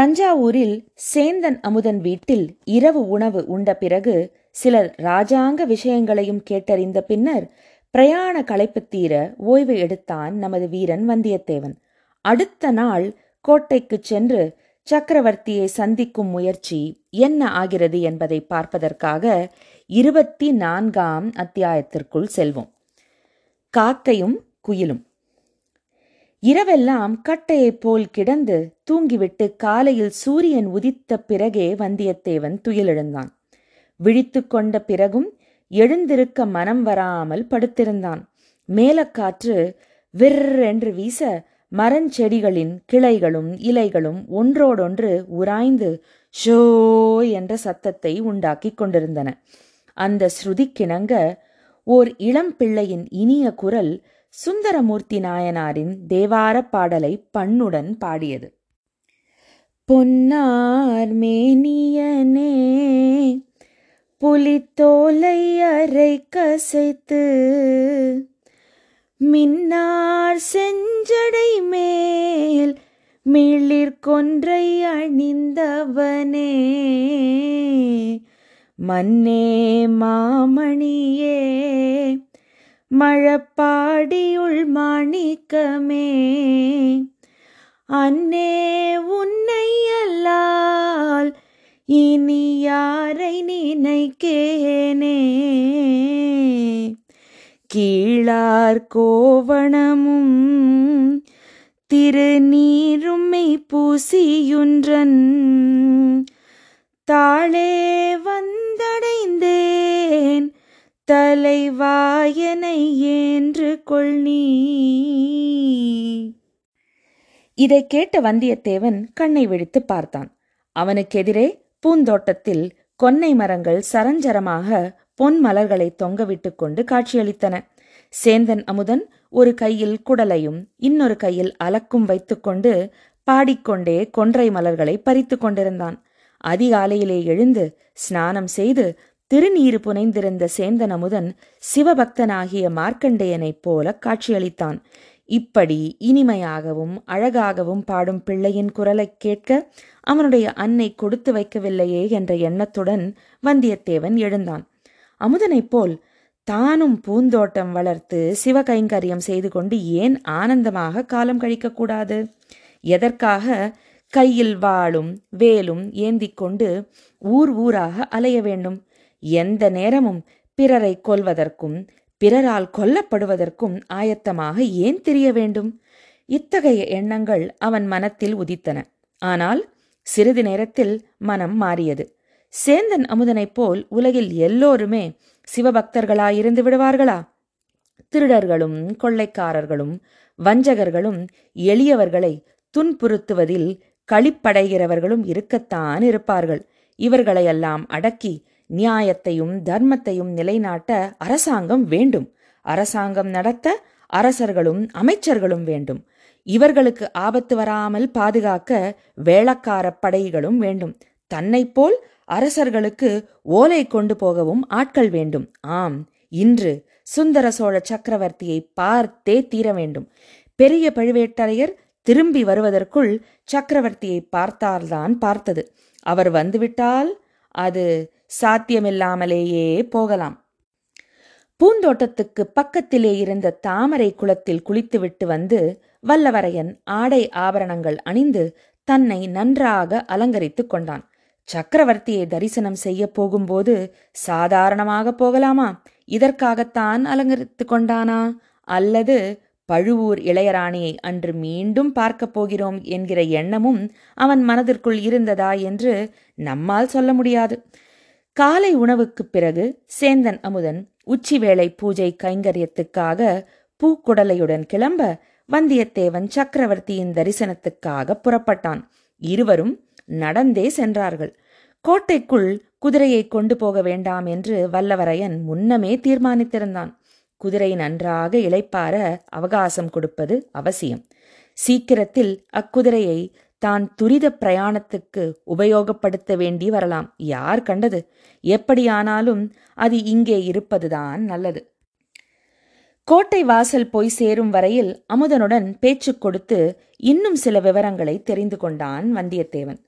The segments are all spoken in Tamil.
தஞ்சாவூரில் சேந்தன் அமுதன் வீட்டில் இரவு உணவு உண்ட பிறகு சிலர் ராஜாங்க விஷயங்களையும் கேட்டறிந்த பின்னர் பிரயாண களைப்பு தீர ஓய்வு எடுத்தான் நமது வீரன் வந்தியத்தேவன். அடுத்த நாள் கோட்டைக்குச் சென்று சக்கரவர்த்தியை சந்திக்கும் முயற்சி என்ன ஆகிறது என்பதை பார்ப்பதற்காக இருபத்தி நான்காம் அத்தியாயத்திற்குள் செல்வோம். காக்கையும் குயிலும். இரவெல்லாம் கட்டையைப் போல் கிடந்து தூங்கிவிட்டு காலையில் சூரியன் உதித்த பிறகே வந்தியத்தேவன் துயிலெழுந்தான். விழித்து கொண்ட பிறகும் எழுந்திருக்க மனம் வராமல் படுத்திருந்தான். மேலக்காற்று விற்றென்று வீச மரஞ்செடிகளின் கிளைகளும் இலைகளும் ஒன்றோடொன்று உராய்ந்து ஷோ என்ற சத்தத்தை உண்டாக்கிக் கொண்டிருந்தன. அந்த ஸ்ருதிக்கிணங்க ஓர் இளம் பிள்ளையின் இனிய குரல் சுந்தரமூர்த்தி நாயனாரின் தேவார பாடலை பண்ணுடன் பாடியது. பொன்னார் மேனியனே புலித்தோலை அரை கசைத்து மின்னார் செஞ்சடை மேல் மிளிர் கொன்றை அணிந்தவனே மன்னே மாமணியே மழப்பாடியுள் மாணிக்கமே அன்னே உன்னை அல்லால் இனி யாரை நினைக்கேனே? கீழார் கோவணமும் திருநீருமை பூசியுன்றன் தாளே வந்தடைந்தேன் தலைவாயனை ஏன்று கொள் நீ இதை கேட்ட வந்தியத்தேவன் கண்ணை விழித்து பார்த்தான். அவனுக்கெதிரே பூந்தோட்டத்தில் கொன்னை மரங்கள் சரஞ்சரமாக பொன் மலர்களை தொங்கவிட்டு கொண்டு காட்சியளித்தன. சேந்தன் அமுதன் ஒரு கையில் குடலையும் இன்னொரு கையில் அலக்கும் வைத்துக்கொண்டு பாடிக்கொண்டே கொன்றை மலர்களை பறித்து கொண்டிருந்தான். அதிகாலையிலே எழுந்து ஸ்நானம் செய்து திருநீறு புனைந்திருந்த சேந்தன் அமுதன் சிவபக்தனாகிய மார்க்கண்டேயனைப் போல காட்சியளித்தான். இப்படி இனிமையாகவும் அழகாகவும் பாடும் பிள்ளையின் குரலைக் கேட்க அவனுடைய அன்னை கொடுத்து வைக்கவில்லையே என்ற எண்ணத்துடன் வந்தியத்தேவன் எழுந்தான். அமுதனைப் போல் தானும் பூந்தோட்டம் வளர்த்து சிவகைங்கரியம் செய்து கொண்டு ஏன் ஆனந்தமாக காலம் கழிக்கக்கூடாது? எதற்காக கையில் வாளும் வேலும் ஏந்திக் கொண்டு ஊர் ஊராக அலைய வேண்டும்? எந்த நேரமும் பிறரை கொல்வதற்கும் பிறரால் கொல்லப்படுவதற்கும் ஆயத்தமாக ஏன் தெரிய வேண்டும்? இத்தகைய எண்ணங்கள் அவன் மனத்தில் உதித்தன. ஆனால் சிறிது நேரத்தில் மனம் மாறியது. சேந்தன் அமுதனைப் போல் உலகில் எல்லோருமே சிவபக்தர்களாயிருந்து விடுவார்களா? திருடர்களும் கொள்ளைக்காரர்களும் வஞ்சகர்களும் எளியவர்களை துன்புறுத்துவதில் களிப்படைகிறவர்களும் இருக்கத்தான் இருப்பார்கள். இவர்களையெல்லாம் அடக்கி நியாயத்தையும் தர்மத்தையும் நிலைநாட்ட அரசாங்கம் வேண்டும். அரசாங்கம் நடத்த அரசர்களும் அமைச்சர்களும் வேண்டும். இவர்களுக்கு ஆபத்து வராமல் பாதுகாக்க வேளக்கார படைகளும் வேண்டும். தன்னைப் போல் அரசர்களுக்கு ஓலை கொண்டு போகவும் ஆட்கள் வேண்டும். ஆம் இன்று சுந்தர சோழ சக்கரவர்த்தியை பார்த்தே தீர வேண்டும். பெரிய பழுவேட்டரையர் திரும்பி வருவதற்குள் சக்கரவர்த்தியை பார்த்தால்தான் பார்த்தது. அவர் வந்துவிட்டால் அது சாத்தியமில்லாமலேயே போகலாம். பூந்தோட்டத்துக்கு பக்கத்திலே இருந்த தாமரை குளத்தில் குளித்துவிட்டு வந்து வல்லவரையன் ஆடை ஆபரணங்கள் அணிந்து தன்னை நன்றாக அலங்கரித்துக் கொண்டான். சக்கரவர்த்தியை தரிசனம் செய்ய போகும்போது சாதாரணமாக போகலாமா? இதற்காகத்தான் அலங்கரித்து கொண்டானா? அல்லது பழுவூர் இளையராணியை அன்று மீண்டும் பார்க்கப் போகிறோம் என்கிற எண்ணமும் அவன் மனதிற்குள் இருந்ததா என்று நம்மால் சொல்ல முடியாது. காலை உணவுக்குப் பிறகு சேந்தன் அமுதன் உச்சிவேளை பூஜை கைங்கரியத்துக்காக பூக்குடலையுடன் கிளம்ப வந்தியத்தேவன் சக்கரவர்த்தியின் தரிசனத்துக்காக புறப்பட்டான். இருவரும் நடந்தே சென்றார்கள். கோட்டைக்குள் குதிரையை கொண்டு போக வேண்டாம் என்று வல்லவரையன் முன்னமே தீர்மானித்திருந்தான். குதிரை நன்றாக இளைப்பார அவகாசம் கொடுப்பது அவசியம். சீக்கிரத்தில் அக்குதிரையை தான் துரித பிரயாணத்துக்கு உபயோகப்படுத்த வேண்டி வரலாம். யார் கண்டது? எப்படியானாலும் அது இங்கே இருப்பதுதான் நல்லது. கோட்டை வாசல் போய் சேரும் வரையில் அமுதனுடன் பேச்சு கொடுத்து இன்னும் சில விவரங்களை தெரிந்து கொண்டான் வந்தியத்தேவன்.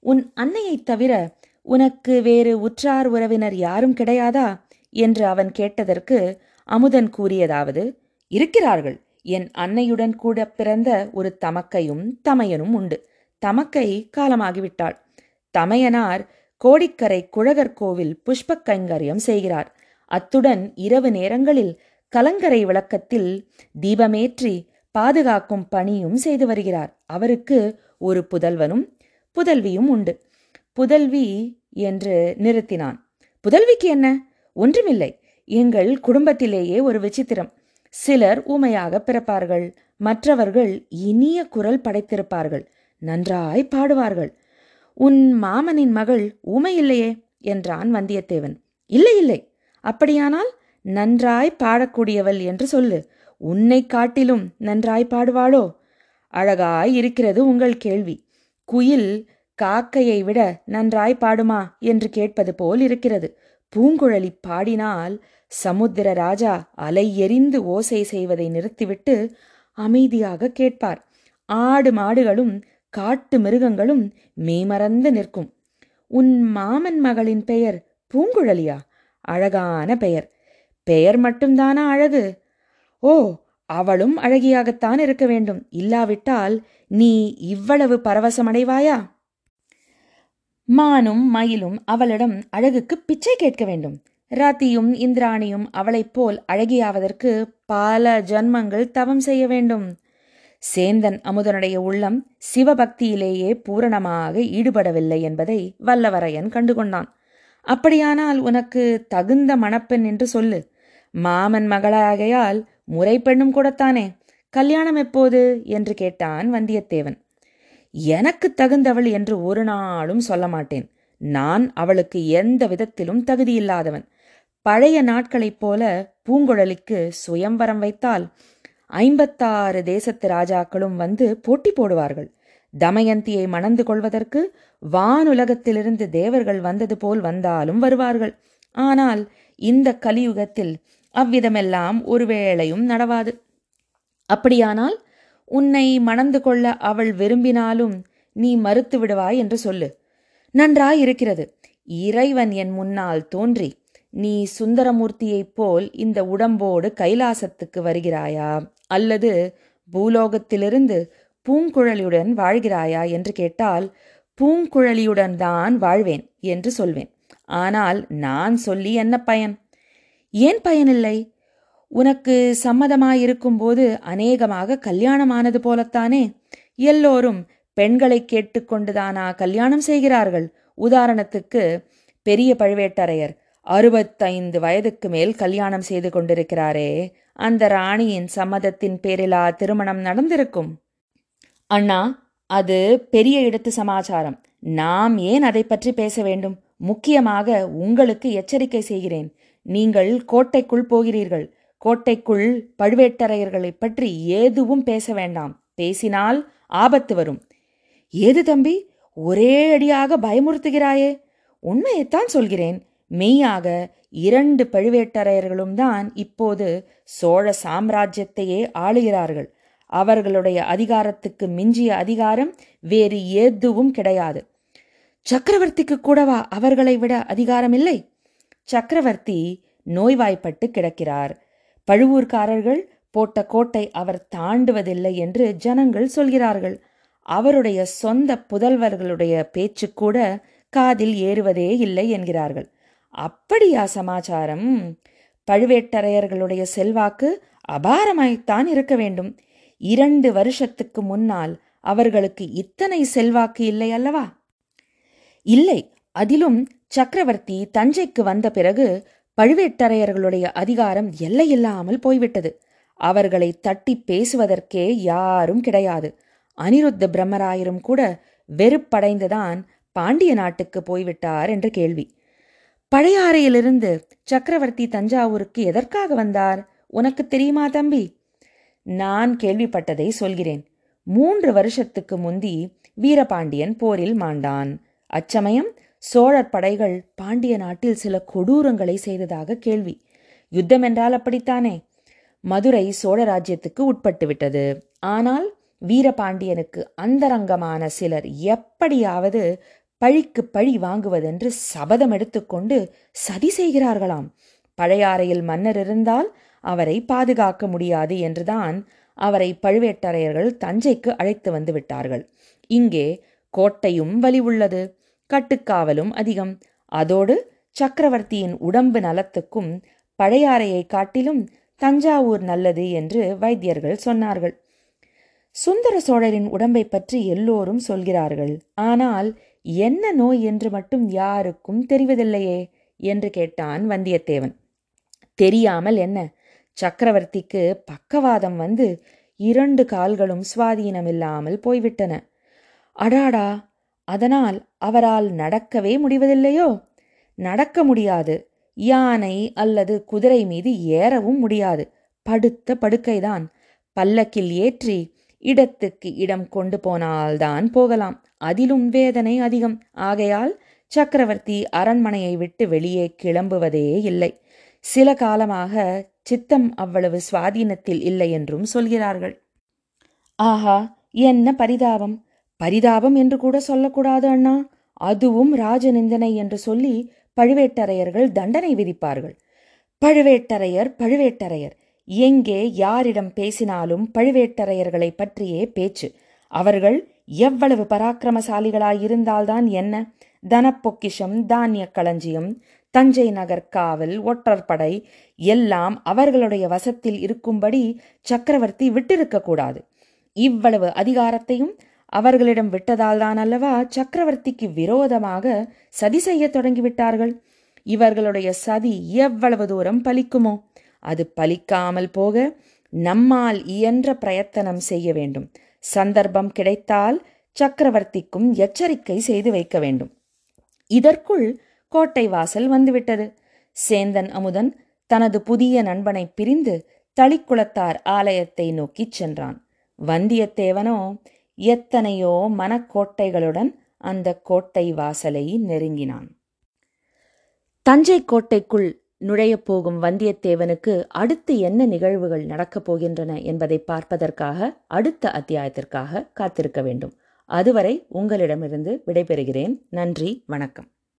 உன் அன்னையைத் தவிர உனக்கு வேறு உற்றார் உறவினர் யாரும் கிடையாதா? என்று அவன் கேட்டதற்கு அமுதன் கூறியதாவது இருக்கிறார்கள். என் அன்னையுடன் கூட பிறந்த ஒரு தமக்கையும் தமையனும் உண்டு. தமக்கை காலமாகிவிட்டாள். தமையனார் கோடிக்கரை குழகர் கோவில் புஷ்ப கைங்கரியம் செய்கிறார். அத்துடன் இரவு நேரங்களில் கலங்கரை விளக்கத்தில் தீபமேற்றி பாதுகாக்கும் பணியும் செய்து வருகிறார். அவருக்கு ஒரு புதல்வனும் புதல்வியும் உண்டு. புதல்வி என்று நிறுத்தினான். புதல்விக்கு என்ன? ஒன்றுமில்லை. எங்கள் குடும்பத்திலேயே ஒரு விசித்திரம். சிலர் ஊமையாக பிறப்பார்கள். மற்றவர்கள் இனிய குரல் படைத்திருப்பார்கள். நன்றாய் பாடுவார்கள். உன் மாமனின் மகள் ஊமை இல்லையே என்றான் வந்தியத்தேவன். இல்லை இல்லை. அப்படியானால் நன்றாய் பாடக்கூடியவள் என்று சொல்லு. உன்னை காட்டிலும் நன்றாய் பாடுவாளோ? அழகாய் இருக்கிறது உங்கள் கேள்வி. குயில் காக்கையை விட நன்றாய் பாடுமா என்று கேட்பது போல் இருக்கிறது. பூங்குழலி பாடினால் சமுத்திர ராஜா அலை எறிந்து ஓசை செய்வதை நிறுத்திவிட்டு அமைதியாக கேட்பார். ஆடு மாடுகளும் காட்டு மிருகங்களும் மெய்மறந்து நிற்கும். உன் மாமன் மகளின் பெயர் பூங்குழலியா? அழகான பெயர். பெயர் மட்டும்தானா அழகு? ஓ அவளும் அழகியாகத்தான் இருக்க வேண்டும். இல்லாவிட்டால் நீ இவ்வளவு பரவசமடைவாயா? மானும் மயிலும் அவளிடம் அழகுக்கு பிச்சை கேட்க வேண்டும். ராத்தியும் இந்திராணியும் அவளைப் போல் அழகியாவதற்கு பல ஜன்மங்கள் தவம் செய்ய வேண்டும். சேந்தன் அமுதனுடைய உள்ளம் சிவபக்தியிலேயே பூரணமாக ஈடுபடவில்லை என்பதை வல்லவரையன் கண்டுகொண்டான். அப்படியானால் உனக்கு தகுந்த மணப்பெண் என்று சொல்லு. மாமன் மகளாகையால் முறைப்பெண்ணும் கூடத்தானே. கல்யாணம் எப்போது? என்று கேட்டான் வந்தியத்தேவன். எனக்கு தகுந்தவள் என்று ஒரு நாளும் சொல்ல மாட்டேன். நான் அவளுக்கு எந்த விதத்திலும் தகுதியில்லாதவன் பழைய நாட்களைப் போல பூங்குழலிக்கு சுயம்வரம் வைத்தால் ஐம்பத்தாறு தேசத்து ராஜாக்களும் வந்து போட்டி போடுவார்கள். தமயந்தியை மணந்து கொள்வதற்கு வானுலகத்திலிருந்து தேவர்கள் வந்தது போல் வந்தாலும் வருவார்கள். ஆனால் இந்த கலியுகத்தில் அவ்விதமெல்லாம் ஒருவேளையும் நடவாது. அப்படியானால் உன்னை மணந்து கொள்ள அவள் விரும்பினாலும் நீ மறுத்து விடுவாய் என்று சொல்லு. நன்றாய் இருக்கிறது இறைவன் என் முன்னால் தோன்றி நீ சுந்தரமூர்த்தியைப் போல் இந்த உடம்போடு கைலாசத்துக்கு வருகிறாயா? அல்லது பூலோகத்திலிருந்து பூங்குழலியுடன் வாழ்கிறாயா என்று கேட்டால் பூங்குழலியுடன் தான் வாழ்வேன் என்று சொல்வேன். ஆனால் நான் சொல்லி என்ன பயன்? ஏன் பயனில்லை? உனக்கு சம்மதமாயிருக்கும்போது அநேகமாக கல்யாணமானது போலத்தானே? எல்லோரும் பெண்களை கேட்டுக்கொண்டுதானா கல்யாணம் செய்கிறார்கள்? உதாரணத்துக்கு பெரிய பழுவேட்டரையர் அறுபத்தைந்து வயதுக்கு மேல் கல்யாணம் செய்து கொண்டிருக்கிறாரே. அந்த ராணியின் சம்மதத்தின் பேரிலா திருமணம் நடந்திருக்கும். அண்ணா அது பெரிய இடத்து சமாச்சாரம். நாம் ஏன் அதை பற்றி பேச வேண்டும்? முக்கியமாக உங்களுக்கு எச்சரிக்கை செய்கிறேன். நீங்கள் கோட்டைக்குள் போகிறீர்கள். கோட்டைக்குள் பழுவேட்டரையர்களைப் பற்றி ஏதுவும் பேச வேண்டாம். பேசினால் ஆபத்து வரும். ஏது தம்பி? ஒரே அடியாக பயமுறுத்துகிறாயே. உண்மையைத்தான் சொல்கிறேன். மெய்யாக இரண்டு பழுவேட்டரையர்களும் தான் இப்போது சோழ சாம்ராஜ்யத்தையே ஆளுகிறார்கள். அவர்களுடைய அதிகாரத்துக்கு மிஞ்சிய அதிகாரம் வேறு எதுவும் கிடையாது. சக்கரவர்த்திக்கு கூடவா அவர்களை விட அதிகாரம் இல்லை? சக்கரவர்த்தி நோய்வாய்ப்பட்டு கிடக்கிறார். பழுவூர்காரர்கள் போட்ட கோட்டை அவர் தாண்டுவதில்லை என்று ஜனங்கள் சொல்கிறார்கள். அவருடைய சொந்த புதல்வர்களுடைய பேச்சு கூட காதில் ஏறுவதே இல்லை என்கிறார்கள். அப்படியா சமாச்சாரம்? பழுவேட்டரையர்களுடைய செல்வாக்கு அபாரமாய்த்தான் இருக்க வேண்டும். இரண்டு வருஷத்துக்கு முன்னால் அவர்களுக்கு இத்தனை செல்வாக்கு இல்லை அல்லவா? இல்லை அதிலும் சக்கரவர்த்தி தஞ்சைக்கு வந்த பிறகு பழுவேட்டரையர்களுடைய அதிகாரம் எல்லையில்லாமல் போய்விட்டது. அவர்களை தட்டி பேசுவதற்கே யாரும் கிடையாது. அனிருத்த பிரம்மராயரும் கூட வெறுப்படைந்துதான் பாண்டிய நாட்டுக்கு போய்விட்டார் என்று கேள்வி. பழையாறையிலிருந்து சக்கரவர்த்தி தஞ்சாவூருக்கு எதற்காக வந்தார்? உனக்கு தெரியுமா தம்பி? நான் கேள்விப்பட்டதை சொல்கிறேன். மூன்று வருஷத்துக்கு முந்தி வீரபாண்டியன் போரில் மாண்டான். அச்சமயம் சோழர் படைகள் பாண்டிய நாட்டில் சில கொடூரங்களை செய்ததாக கேள்வி. யுத்தம் என்றால் அப்படித்தானே? மதுரை சோழராஜ்யத்துக்கு உட்பட்டு விட்டது. ஆனால் வீரபாண்டியனுக்கு அந்தரங்கமான சிலர் எப்படியாவது பழிக்கு பழி வாங்குவதென்று சபதம் எடுத்துக்கொண்டு சதி செய்கிறார்களாம். பழையாறையில் மன்னர் இருந்தால் அவரை பாதுகாக்க முடியாது என்றுதான் அவரை பழுவேட்டரையர்கள் தஞ்சைக்கு அழைத்து வந்து விட்டார்கள். இங்கே கோட்டையும் வலி உள்ளது. கட்டுக்காவலும் அதிகம். அதோடு சக்கரவர்த்தியின் உடம்பு நலத்துக்கும் பழையாறையை காட்டிலும் தஞ்சாவூர் நல்லது என்று வைத்தியர்கள் சொன்னார்கள். சுந்தர சோழரின் உடம்பை பற்றி எல்லோரும் சொல்கிறார்கள். ஆனால் என்ன நோய் என்று மட்டும் யாருக்கும் தெரிவதில்லையே என்று கேட்டான் வந்தியத்தேவன். தெரியாமல் என்ன? சக்கரவர்த்திக்கு பக்கவாதம் வந்து இரண்டு கால்களும் சுவாதீனமில்லாமல் போய்விட்டன. அடாடா! அதனால் அவரால் நடக்கவே முடிவதில்லையோ? நடக்க முடியாது. யானை அல்லது குதிரை மீது ஏறவும் முடியாது. படுத்த படுக்கைதான். பல்லக்கில் ஏற்றி இடத்துக்கு இடம் கொண்டு போனால்தான் போகலாம். அதிலும் வேதனை அதிகம். ஆகையால் சக்கரவர்த்தி அரண்மனையை விட்டு வெளியே கிளம்புவதே இல்லை. சில காலமாக சித்தம் அவ்வளவு சுவாதீனத்தில் இல்லை என்றும் சொல்கிறார்கள். ஆஹா என்ன பரிதாபம். பரிதாபம் என்று கூட சொல்லக்கூடாது அண்ணா. அதுவும் ராஜநிந்தனை என்று சொல்லி பழுவேட்டரையர்கள் தண்டனை விதிப்பார்கள். பழுவேட்டரையர் பழுவேட்டரையர். எங்கே யாரிடம் பேசினாலும் பழுவேட்டரையர்களை பற்றியே பேச்சு. அவர்கள் எவ்வளவு பராக்கிரமசாலிகளாயிருந்தால்தான் என்ன? தனப்பொக்கிஷம் தானிய களஞ்சியம் தஞ்சை நகர் காவல் ஒற்றற்படை எல்லாம் அவர்களுடைய வசத்தில் இருக்கும்படி சக்கரவர்த்தி விட்டிருக்கக்கூடாது இவ்வளவு அதிகாரத்தையும் அவர்களிடம் விட்டதால்தான் அல்லவா சக்கரவர்த்திக்கு விரோதமாக சதி செய்ய தொடங்கிவிட்டார்கள்? இவர்களுடைய சதி எவ்வளவு தூரம் பலிக்குமோ? அது பலிக்காமல் போக நம்மால் இயன்ற பிரயத்தனம் செய்ய வேண்டும். சந்தர்ப்பம் கிடைத்தால் சக்கரவர்த்திக்கும் எச்சரிக்கை செய்து வைக்க வேண்டும். இதற்குள் கோட்டை வாசல் வந்துவிட்டது. சேந்தன் அமுதன் தனது புதிய நண்பனை பிரிந்து தளிக்குளத்தார் ஆலயத்தை நோக்கிச் சென்றான். வந்தியத்தேவனோ எத்தனையோ மனக்கோட்டைகளுடன் அந்த கோட்டை வாசலை நெருங்கினான். தஞ்சை கோட்டைக்குள் நுழையப் போகும் வந்தியத்தேவனுக்கு அடுத்து என்ன நிகழ்வுகள் நடக்கப் போகின்றன என்பதை பார்ப்பதற்காக அடுத்த அத்தியாயத்திற்காக காத்திருக்க வேண்டும். அதுவரை உங்களிடமிருந்து விடைபெறுகிறேன். நன்றி வணக்கம்.